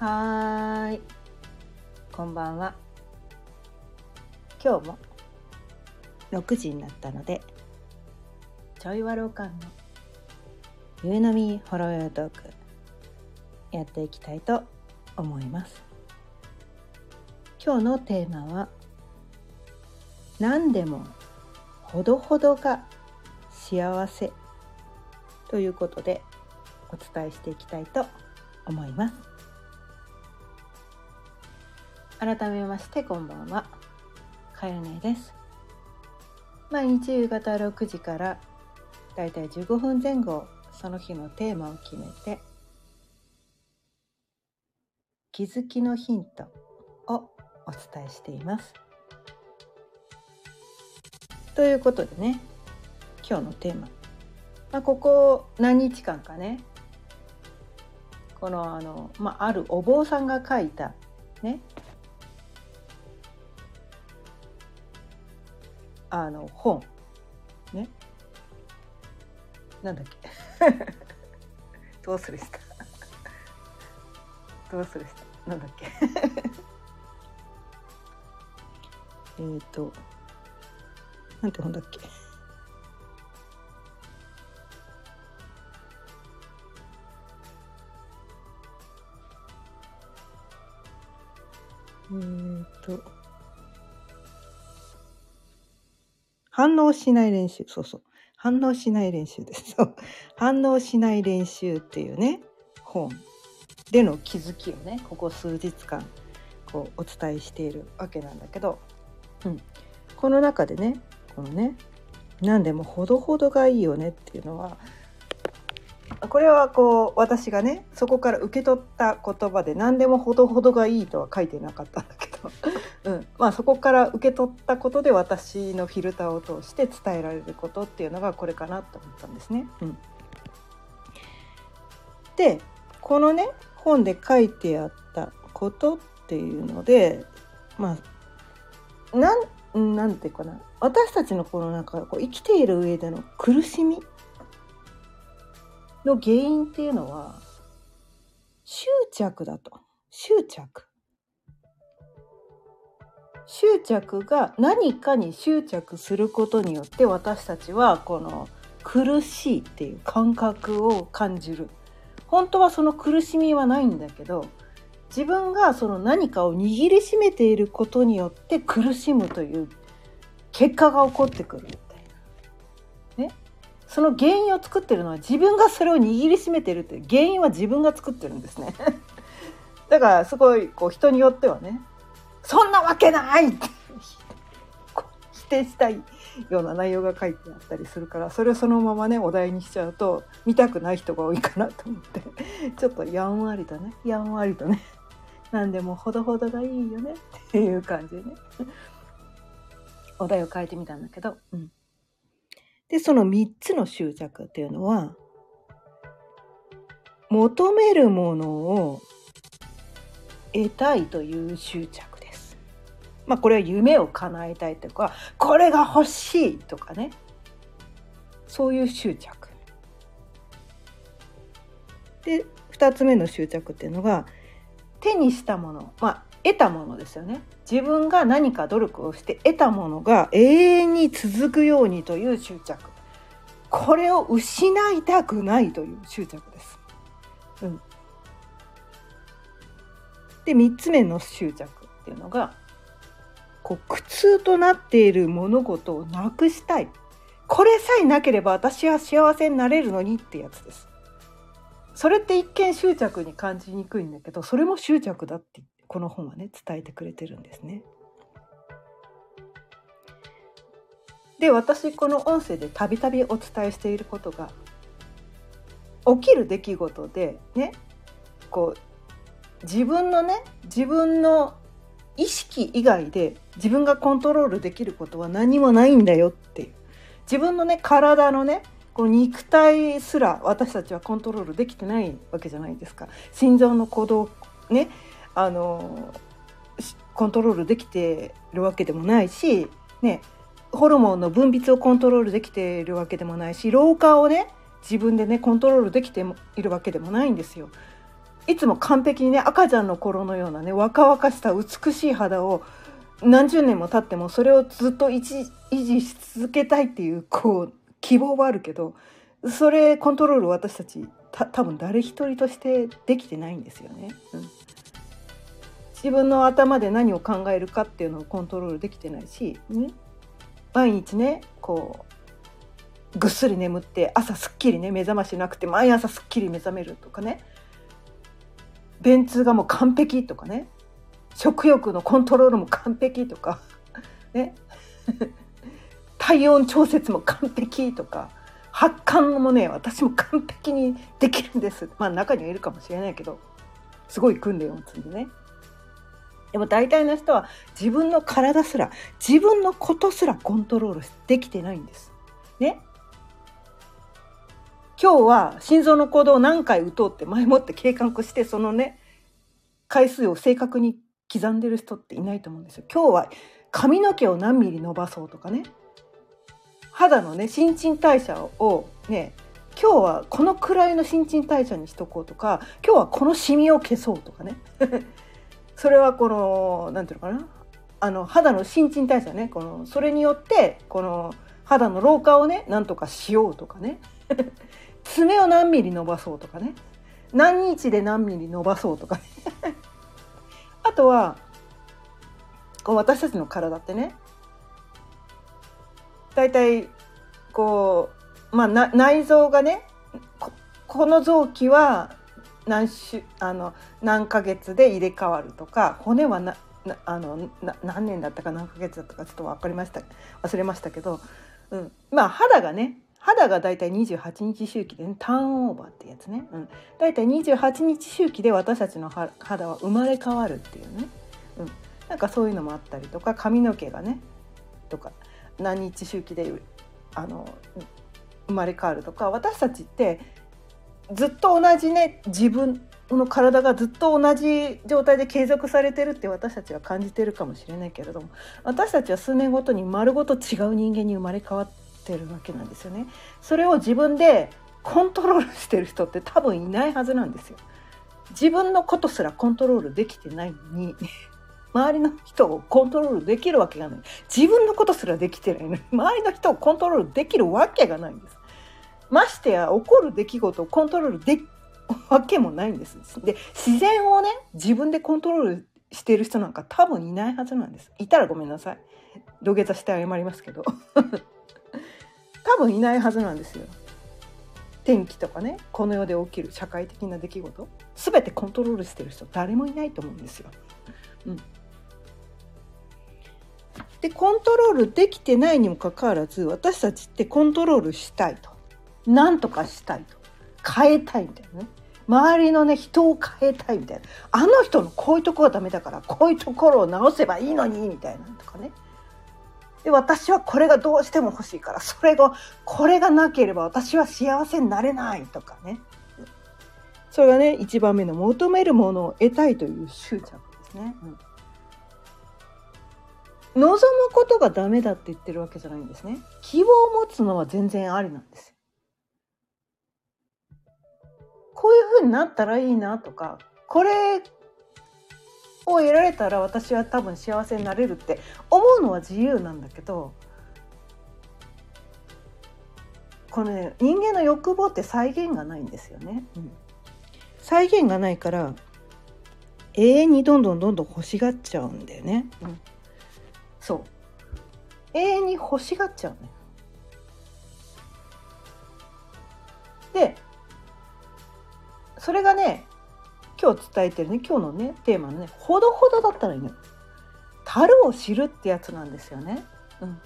はい。こんばんは。今日も6時になったのでちょいわろうかんの夕飲みほろよトークやっていきたいと思います。今日のテーマは何でもほどほどが幸せということでお伝えしていきたいと思います。改めましてこんばんは。かよねです。毎日夕方6時からだいたい15分前後その日のテーマを決めて気づきのヒントをお伝えしています。ということでね今日のテーマ、まあ、ここ何日間かねこのあの、まあ、あるお坊さんが書いたねあの本。ね。なんだっけ。どうするした。どうするした。なんだっけ。えっとなんて本だっけ。え、っと反応しない練習。そうそう。反応しない練習です。そう。反応しない練習っていうね本での気づきをねここ数日間こうお伝えしているわけなんだけど、うん、この中でねこのね何でもほどほどがいいよねっていうのはこれはこう私がねそこから受け取った言葉で何でもほどほどがいいとは書いてなかったんだけど、うん。まあ、そこから受け取ったことで私のフィルターを通して伝えられることっていうのがこれかなと思ったんですね。うん、でこのね本で書いてあったことっていうのでまあなんなんていうかな。私たちのこの中こう生きている上での苦しみの原因っていうのは執着だと。執着。執着が何かに執着することによって私たちはこの苦しいっていう感覚を感じる本当はその苦しみはないんだけど自分がその何かを握りしめていることによって苦しむという結果が起こってくるみたいな。ね。その原因を作ってるのは自分がそれを握りしめてるって原因は自分が作ってるんですね。だからすごいこう人によってはねそんなわけない！って否定したいような内容が書いてあったりするからそれをそのままねお題にしちゃうと見たくない人が多いかなと思って。ちょっとやんわりとね。やんわりとね。何でもほどほどがいいよね。っていう感じでね。お題を変えてみたんだけど、うん、でその3つの執着っていうのは求めるものを得たいという執着。まあこれは夢を叶えたいとかこれが欲しいとかね。そういう執着。で2つ目の執着っていうのが手にしたものまあ得たものですよね。自分が何か努力をして得たものが永遠に続くようにという執着。これを失いたくないという執着です。うん、で3つ目の執着っていうのがこう苦痛となっている物事をなくしたい。これさえなければ私は幸せになれるのにってやつです。それって一見執着に感じにくいんだけどそれも執着だってこの本はね伝えてくれてるんですね。で私この音声でたびたびお伝えしていることが起きる出来事でねこう自分のね自分の意識以外で自分がコントロールできることは何もないんだよっていう自分のね体のねこの肉体すら私たちはコントロールできてないわけじゃないですか心臓の鼓動ねあのコントロールできてるわけでもないしねホルモンの分泌をコントロールできているわけでもないし老化をね自分でねコントロールできているわけでもないんですよ。いつも完璧にね赤ちゃんの頃のようなね若々しさ美しい肌を何十年も経ってもそれをずっと維持し続けたいっていうこう希望はあるけどそれコントロール私たちた多分誰一人としてできてないんですよね。うん。自分の頭で何を考えるかっていうのをコントロールできてないし、ね、毎日ねこうぐっすり眠って朝すっきりね目覚ましなくて毎朝すっきり目覚めるとかね。便通がもう完璧とかね。食欲のコントロールも完璧とか。ね。体温調節も完璧とか。発汗もね私も完璧にできるんです。まあ中にはいるかもしれないけど。すごい訓練を積んでね。でも大体の人は自分の体すら自分のことすらコントロールできてないんです。ね。今日は心臓の行動を何回打とうって前もって計画してそのね回数を正確に刻んでる人っていないと思うんですよ。今日は髪の毛を何ミリ伸ばそうとかね。肌のね新陳代謝をね今日はこのくらいの新陳代謝にしとこうとか今日はこのシミを消そうとかね。それはこの何て言うのかな。あの肌の新陳代謝ねこのそれによってこの肌の老化をねなんとかしようとかね。爪を何ミリ伸ばそうとかね。何日で何ミリ伸ばそうとかね。あとはこう私たちの体ってね。大体こうまあ内臓がねこの臓器は何週あの何ヶ月で入れ替わるとか骨はなあの何年だったか何ヶ月だったかちょっと分かりました忘れましたけど、うん、まあ肌がね肌がだいたい28日周期で、ね、ターンオーバーってやつね、うん、だいたい28日周期で私たちの肌は生まれ変わるっていうね、うん、なんかそういうのもあったりとか髪の毛がねとか何日周期であの生まれ変わるとか私たちってずっと同じね自分の体がずっと同じ状態で継続されてるって私たちは感じてるかもしれないけれども私たちは数年ごとに丸ごと違う人間に生まれ変わっててるわけなんですよね。それを自分でコントロールしてる人って多分いないはずなんですよ。自分のことすらコントロールできてないのに周りの人をコントロールできるわけがない自分のことすらできてないのに周りの人をコントロールできるわけがないんです。ましてや起こる出来事をコントロールでわけもないんです。で自然をね自分でコントロールしてる人なんか多分いないはずなんです。いたらごめんなさい。土下座して謝りますけど多分いないはずなんですよ。天気とかねこの世で起きる社会的な出来事。全てコントロールしてる人誰もいないと思うんですよ。うん、でコントロールできてないにもかかわらず私たちってコントロールしたいと。何とかしたいと。変えたいみたいなね。周りのね人を変えたいみたいな。あの人のこういうところがダメだからこういうところを直せばいいのにみたいなとかね。で私はこれがどうしても欲しいからそれがこれがなければ私は幸せになれないとかねそれがね一番目の求めるものを得たいという執着ですね。うん望むことがダメだって言ってるわけじゃないんですね。希望を持つのは全然ありなんですこういう風になったらいいなとかこれを得られたら私は多分幸せになれるって思うのは自由なんだけどこのね人間の欲望って再現がないんですよね。うん、再現がないから永遠にどんどんどんどん欲しがっちゃうんだよね。うん、そう永遠に欲しがっちゃうね。でそれがね今日伝えてるね今日のねテーマのねほどほどだったらいいの樽を知るってやつなんですよね。うん、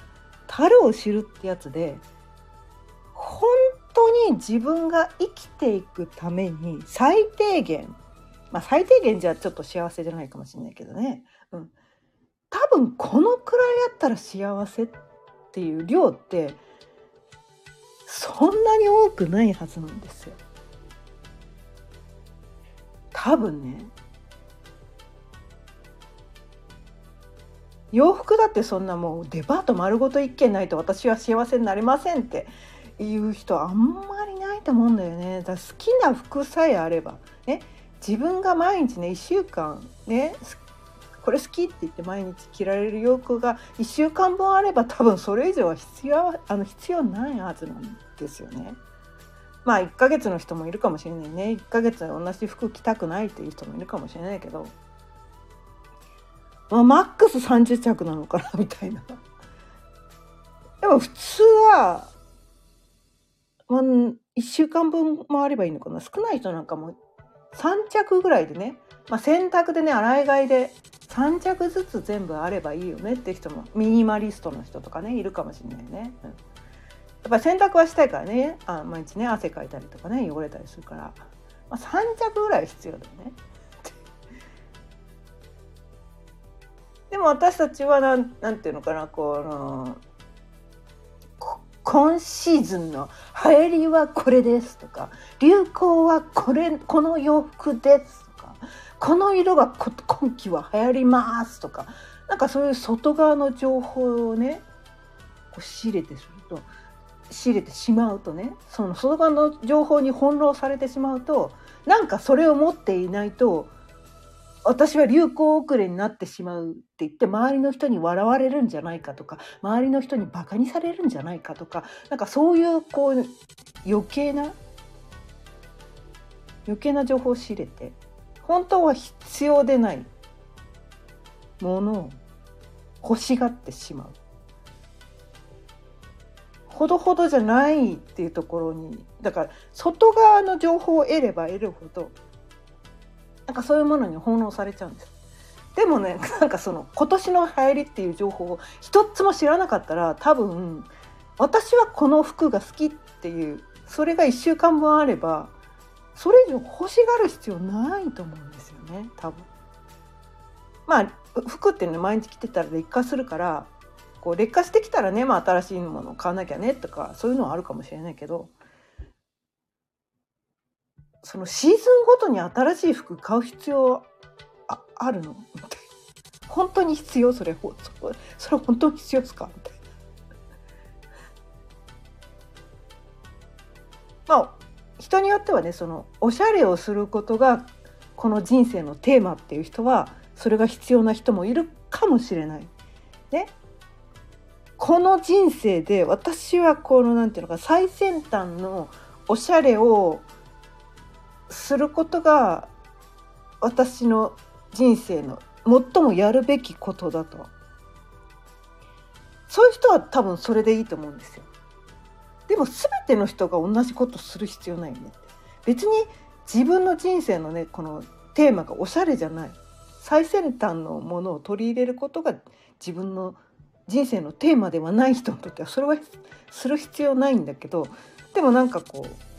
樽を知るってやつで本当に自分が生きていくために最低限まあ最低限じゃちょっと幸せじゃないかもしれないけどね、うん、多分このくらいやったら幸せっていう量ってそんなに多くないはずなんですよ。多分ね洋服だってそんなもうデパート丸ごと1軒ないと私は幸せになれませんっていう人あんまりないと思うんだよね。だ好きな服さえあればね自分が毎日ね1週間ねこれ好きって言って毎日着られる洋服が1週間分あれば多分それ以上は必要あの必要ないはずなんですよね。まあ1ヶ月の人もいるかもしれないね。1ヶ月同じ服着たくないっていう人もいるかもしれないけど、まあ、マックス30着なのかなみたいな。でも普通は、まあ、1週間分もあればいいのかな。少ない人なんかも3着ぐらいでね、まあ、洗濯でね洗い替えで3着ずつ全部あればいいよねって人もミニマリストの人とかねいるかもしれないね。うん、やっぱり洗濯はしたいからねあ毎日ね汗かいたりとかね汚れたりするから、まあ、3着ぐらい必要だよね。でも私たちはなんなんていうのかなこの今シーズンの流行りはこれですとか流行はこれこの洋服ですとかこの色が今季は流行りますとかなんかそういう外側の情報をねこう仕入れてすると仕入れてしまうとねその外側の情報に翻弄されてしまうとなんかそれを持っていないと私は流行遅れになってしまうって言って周りの人に笑われるんじゃないかとか周りの人にバカにされるんじゃないかとかなんかそういうこう余計な余計な情報を仕入れて本当は必要でないものを欲しがってしまう。ほどほどじゃないっていうところにだから外側の情報を得れば得るほどなんかそういうものに翻弄されちゃうんです。でもねなんかその今年の流行りっていう情報を一つも知らなかったら多分私はこの服が好きっていうそれが1週間分あればそれ以上欲しがる必要ないと思うんですよね多分。まあ服ってね毎日着てたら劣化するからこう劣化してきたらね、まあ、新しいものを買わなきゃねとかそういうのはあるかもしれないけどそのシーズンごとに新しい服買う必要ああるの？みたいな本当に必要？それそれ本当に必要ですか？みたいな。まあ人によってはねそのおしゃれをすることがこの人生のテーマっていう人はそれが必要な人もいるかもしれない。ね、この人生で私はこのなんていうのか最先端のおしゃれをすることが私の人生の最もやるべきことだと。そういう人は多分それでいいと思うんですよ。でも全ての人が同じことする必要ないよね。別に自分の人生のねこのテーマがおしゃれじゃない。最先端のものを取り入れることが自分の人生のテーマではない人にとってはそれはする必要ないんだけどでもなんかこう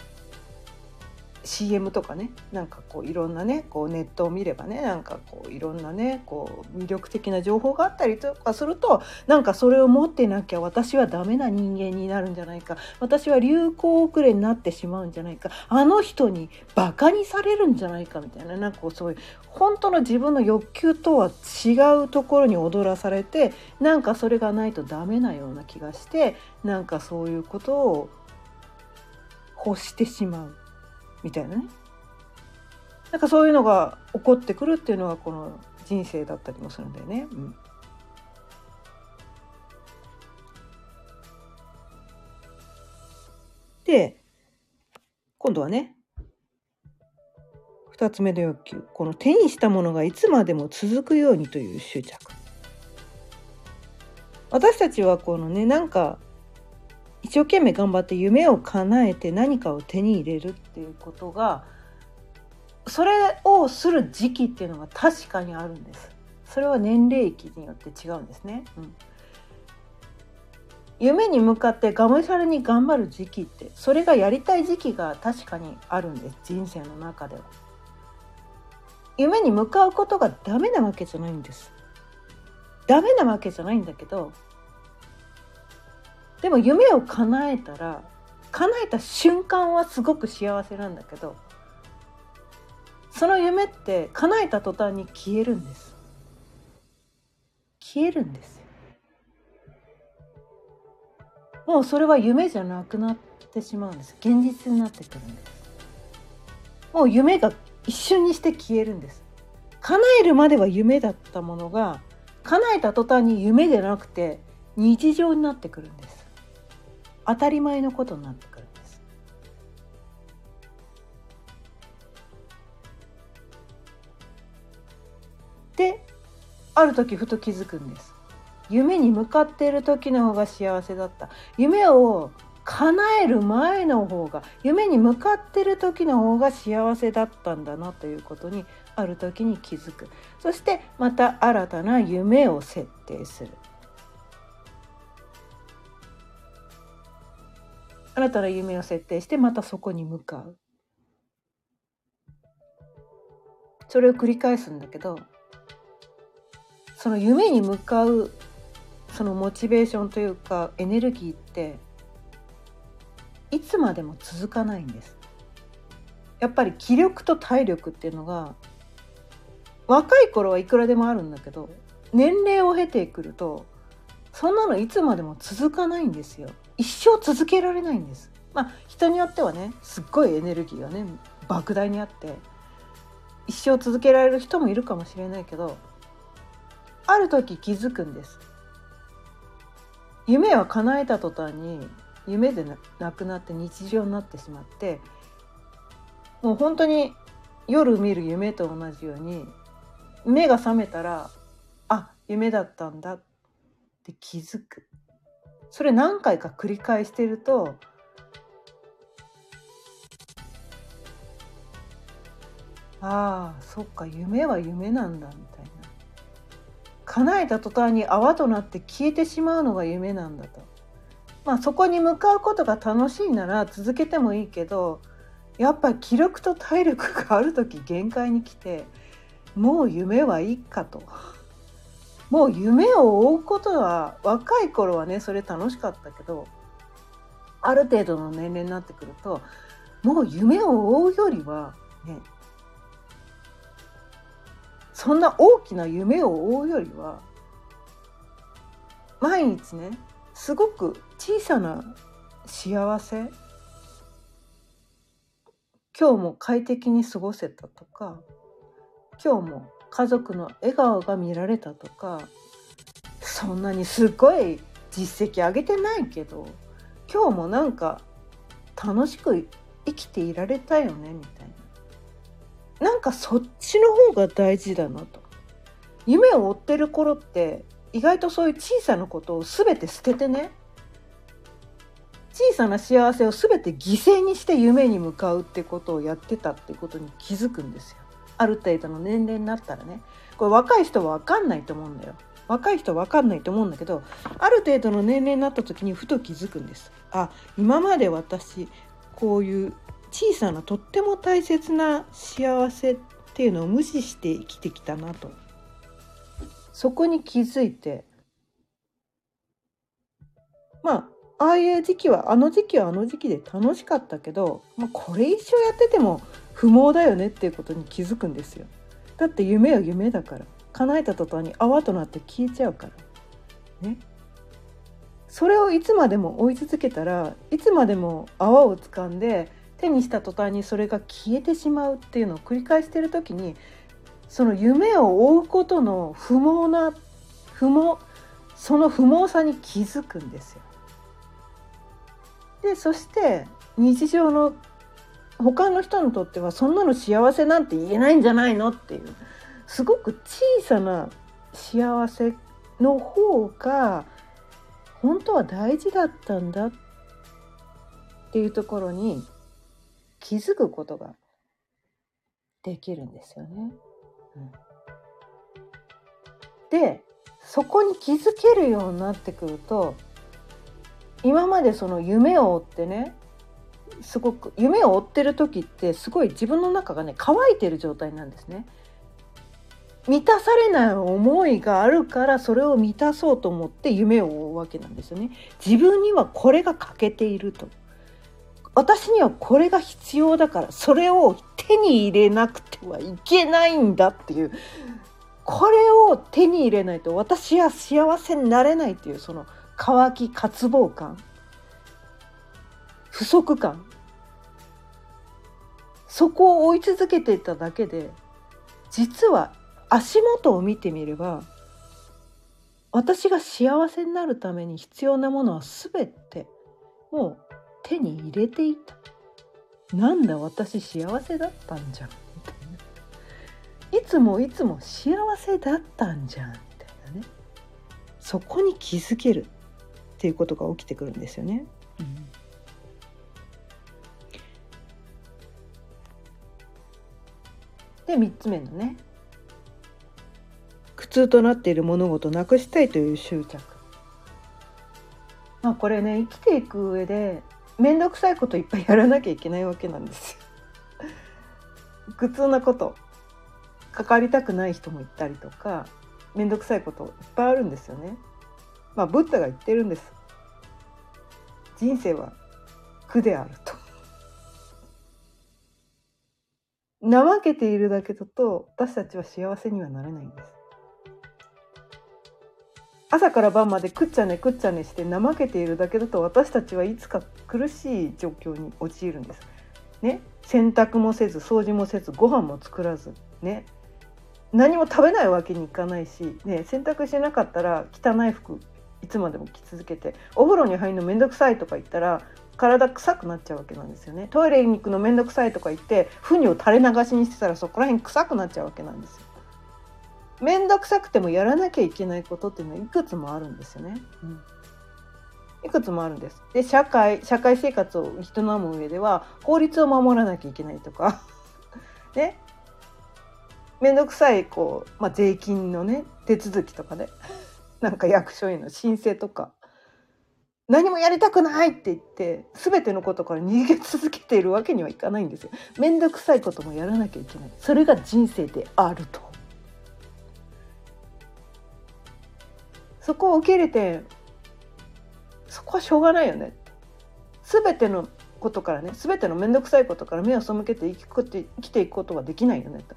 CM とかねなんかこういろんなねこうネットを見ればねなんかこういろんなねこう魅力的な情報があったりとかするとなんかそれを持ってなきゃ私はダメな人間になるんじゃないか。私は流行遅れになってしまうんじゃないか。あの人にバカにされるんじゃないかみたいな。なんかこうそういう本当の自分の欲求とは違うところに踊らされてなんかそれがないとダメなような気がしてなんかそういうことを欲してしまう。みたいなね。なんかそういうのが起こってくるっていうのがこの人生だったりもするんだよね。うん、で今度はね2つ目の欲求。この手にしたものがいつまでも続くようにという執着。私たちはこのねなんか一生懸命頑張って夢を叶えて何かを手に入れるっていうことがそれをする時期っていうのが確かにあるんです。それは年齢期によって違うんですね。うん、夢に向かってがむしゃらに頑張る時期ってそれがやりたい時期が確かにあるんです人生の中では。夢に向かうことがダメなわけじゃないんです。ダメなわけじゃないんだけどでも夢を叶えたら叶えた瞬間はすごく幸せなんだけどその夢って叶えた途端に消えるんです。消えるんですもうそれは夢じゃなくなってしまうんです。現実になってくるんです。もう夢が一瞬にして消えるんです。叶えるまでは夢だったものが叶えた途端に夢でなくて日常になってくるんです。当たり前のことになってくるんです。である時ふと気づくんです。夢に向かっている時の方が幸せだった。夢を叶える前の方が夢に向かってる時の方が幸せだったんだなということにある時に気づく。そしてまた新たな夢を設定する。新たな夢を設定してまたそこに向かう。それを繰り返すんだけどその夢に向かうそのモチベーションというかエネルギーっていつまでも続かないんです。やっぱり気力と体力っていうのが若い頃はいくらでもあるんだけど年齢を経てくるとそんなのいつまでも続かないんですよ。一生続けられないんです。まあ人によってはねすっごいエネルギーがね莫大にあって一生続けられる人もいるかもしれないけどある時気づくんです。夢は叶えた途端に夢でなくなって日常になってしまってもう本当に夜見る夢と同じように目が覚めたらあ夢だったんだって気づく。それ何回か繰り返してるとああそっか夢は夢なんだみたいな叶えた途端に泡となって消えてしまうのが夢なんだとまあそこに向かうことが楽しいなら続けてもいいけどやっぱり気力と体力がある時限界に来てもう夢はいいかと。もう夢を追うことは若い頃はねそれ楽しかったけどある程度の年齢になってくるともう夢を追うよりはねそんな大きな夢を追うよりは毎日ねすごく小さな幸せ今日も快適に過ごせたとか今日も家族の笑顔が見られたとかそんなにすごい実績上げてないけど今日もなんか楽しく生きていられたよねみたいななんかそっちの方が大事だなと夢を追ってる頃って意外とそういう小さなことを全て捨ててね小さな幸せを全て犠牲にして夢に向かうってことをやってたってことに気づくんですよ。ある程度の年齢になったらねこれ若い人は分かんないと思うんだよ。若い人は分かんないと思うんだけどある程度の年齢になった時にふと気づくんです。あ今まで私こういう小さなとっても大切な幸せっていうのを無視して生きてきたなとそこに気づいてまあああいう時期はあの時期はあの時期で楽しかったけど、まあ、これ一生やってても不毛だよねっていうことに気づくんですよ。だって夢は夢だから叶えた途端に泡となって消えちゃうからね。それをいつまでも追い続けたらいつまでも泡を掴んで手にした途端にそれが消えてしまうっていうのを繰り返してる時にその夢を追うことの不毛な不毛その不毛さに気づくんですよ。でそして日常の他の人にとってはそんなの幸せなんて言えないんじゃないのっていうすごく小さな幸せの方が本当は大事だったんだっていうところに気づくことができるんですよね。うん、でそこに気づけるようになってくると今までその夢を追ってねすごく夢を追ってる時ってすごい自分の中がね乾いてる状態なんですね。満たされない思いがあるからそれを満たそうと思って夢を追うわけなんですよね。自分にはこれが欠けていると。私にはこれが必要だからそれを手に入れなくてはいけないんだっていうこれを手に入れないと私は幸せになれないっていうその乾き渇望感不足感そこを追い続けていただけで実は足元を見てみれば私が幸せになるために必要なものは全てもう手に入れていた。なんだ私幸せだったんじゃんみたいないつもいつも幸せだったんじゃんみたいなねそこに気づけるっていうことが起きてくるんですよね。うん、で3つ目のね苦痛となっている物事をなくしたいという執着。まあこれね生きていく上で面倒くさいこといっぱいやらなきゃいけないわけなんですよ。苦痛なこと関わりたくない人もいたりとか面倒くさいこといっぱいあるんですよね。まあブッダが言ってるんです。人生は苦であると。怠けているだけだと私たちは幸せにはなれないんです。朝から晩までくっちゃねくっちゃねして怠けているだけだと私たちはいつか苦しい状況に陥るんです。ね、洗濯もせず掃除もせずご飯も作らずね何も食べないわけにいかないし、ね、洗濯しなかったら汚い服いつまでも着続けてお風呂に入るの面倒くさいとか言ったら体臭くなっちゃうわけなんですよねトイレに行くの面倒くさいとか言って糞を垂れ流しにしてたらそこら辺臭くなっちゃうわけなんですよ。面倒くさくてもやらなきゃいけないことっていうのはいくつもあるんですよね。うんいくつもあるんです。で社会社会生活を営む上では法律を守らなきゃいけないとか ね面倒くさいこう、まあ、税金のね手続きとかねなんか役所への申請とか何もやりたくないって言って全てのことから逃げ続けているわけにはいかないんですよ。面倒くさいこともやらなきゃいけない。それが人生であると。そこを受け入れてそこはしょうがないよね全てのことからね全ての面倒くさいことから目を背けて生き生きていくことはできないよねと。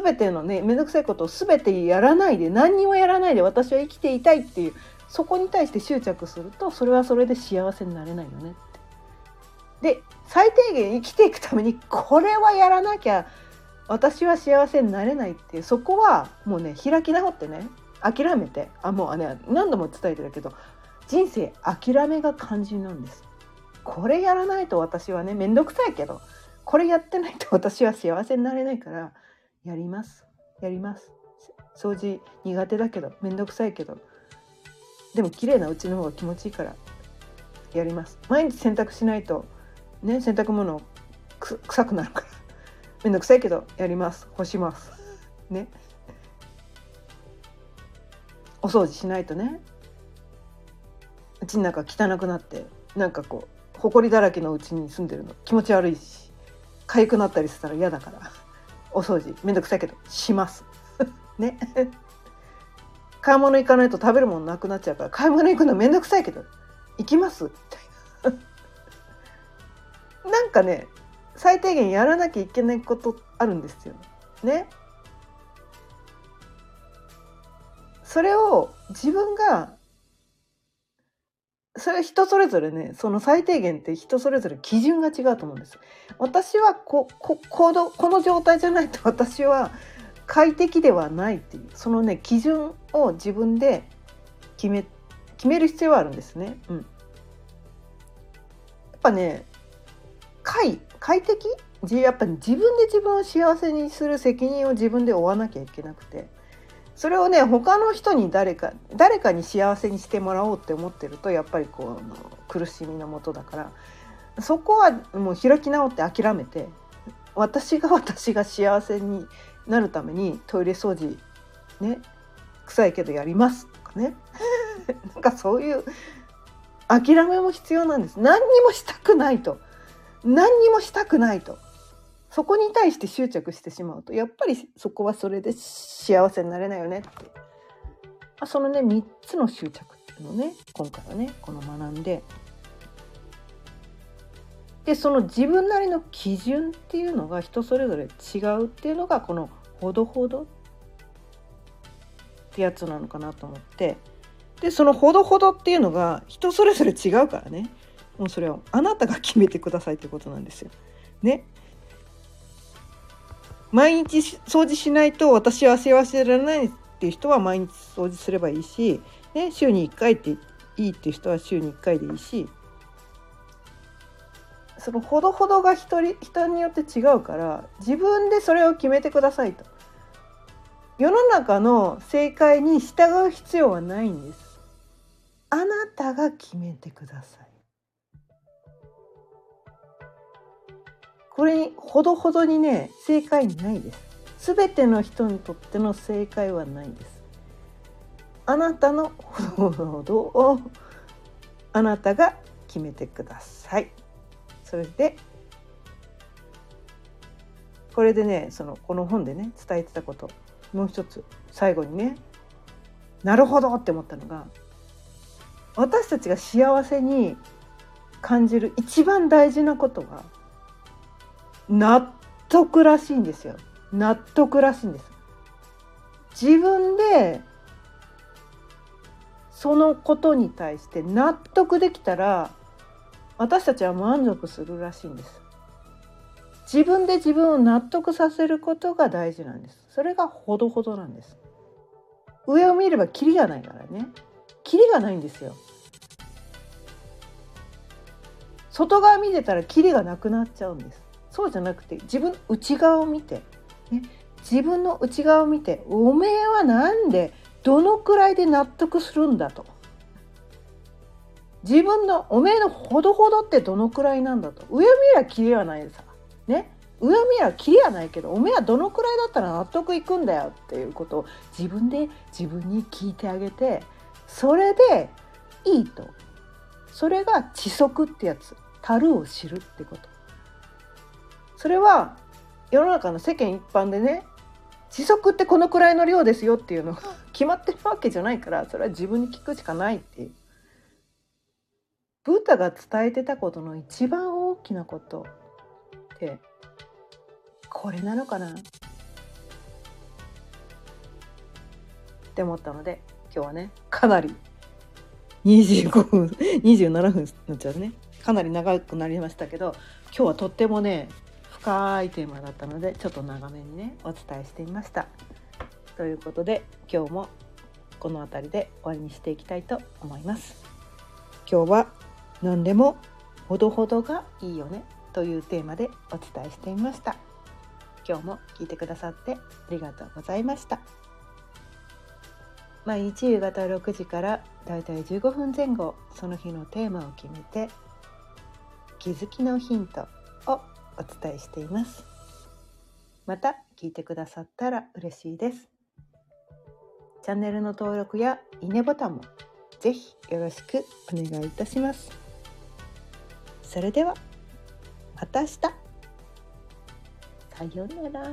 全てのね面倒くさいことを全てやらないで何にもやらないで私は生きていたいっていうそこに対して執着するとそれはそれで幸せになれないよねって。で最低限生きていくためにこれはやらなきゃ私は幸せになれないっていうそこはもうね開き直ってね諦めてあもうね何度も伝えてるけど人生諦めが肝心なんです。これやらないと私はね面倒くさいけどこれやってないと 私は幸せになれないからやります。やります。掃除苦手だけど面倒くさいけどでも綺麗なうちの方が気持ちいいからやります。毎日洗濯しないとね洗濯物臭くなるから。面倒くさいけどやります。干します。ね。お掃除しないとね。うちの中汚くなってなんかこう埃だらけのうちに住んでるの。気持ち悪いし。痒くなったりしたら嫌だから。お掃除めんどくさいけどします。ね。買い物行かないと食べるものなくなっちゃうから買い物行くのめんどくさいけど行きます。みたいな。なんかね最低限やらなきゃいけないことあるんですよ。ね。それを自分がそれ人それぞれねその最低限って人それぞれ基準が違うと思うんです。私はこここのこの状態じゃないと私は快適ではないっていうそのね基準を自分で決め決める必要はあるんですね。うん、やっぱね快快適？やっぱり自分で自分を幸せにする責任を自分で負わなきゃいけなくてそれをね他の人に誰か誰かに幸せにしてもらおうって思ってるとやっぱりこう苦しみのもとだからそこはもう開き直って諦めて私が私が幸せになるためにトイレ掃除ね臭いけどやりますとかね。なんかそういう諦めも必要なんです。何にもしたくないと。何にもしたくないと。そこに対して執着してしまうと。やっぱりそこはそれで幸せになれないよねって。そのね3つの執着っていうのをね今回はねこの学んで。でその自分なりの基準っていうのが人それぞれ違うっていうのがこの「ほどほど」ってやつなのかなと思ってでその「ほどほど」っていうのが人それぞれ違うからねもうそれをあなたが決めてくださいってことなんですよ。ね？毎日掃除しないと私は幸せでらないっていう人は毎日掃除すればいいし、ね、週に1回っていいっていう人は週に1回でいいしそのほどほどが人人によって違うから自分でそれを決めてくださいと。世の中の正解に従う必要はないんです。あなたが決めてください。これにほどほどにね正解ないです。すべての人にとっての正解はないです。あなたのほどほどをあなたが決めてください。それでこれでねそのこの本でね伝えてたこと。もう一つ最後にねなるほどって思ったのが私たちが幸せに感じる一番大事なことは納得らしいんですよ。納得らしいんです。自分でそのことに対して納得できたら私たちは満足するらしいんです。自分で自分を納得させることが大事なんです。それがほどほどなんです。上を見ればキリがないからね。キリがないんですよ。外側見てたらキリがなくなっちゃうんです。そうじゃなくて自分内側を見て、ね、自分の内側を見ておめえはなんでどのくらいで納得するんだと。自分のおめえのほどほどってどのくらいなんだと。上見りゃキリはないさ。ね。上見りゃキリはないけどおめえはどのくらいだったら納得いくんだよっていうことを自分で自分に聞いてあげてそれでいいと。それが知足ってやつ。樽を知るってこと。それは世の中の世間一般でね時速ってこのくらいの量ですよっていうのが決まってるわけじゃないからそれは自分に聞くしかないっていう。ブッダが伝えてたことの一番大きなことってこれなのかな？って思ったので今日はねかなり25分27分になっちゃうねかなり長くなりましたけど今日はとってもね深いテーマだったのでちょっと長めにねお伝えしてみました。ということで今日もこの辺りで終わりにしていきたいと思います。今日は何でもほどほどがいいよねというテーマでお伝えしてみました。今日も聞いてくださってありがとうございました。毎日夕方6時からだいたい15分前後その日のテーマを決めて気づきのヒントをお伝えしています。また聞いてくださったら嬉しいです。チャンネルの登録やいいねボタンもぜひよろしくお願いいたします。それではまた明日さようなら。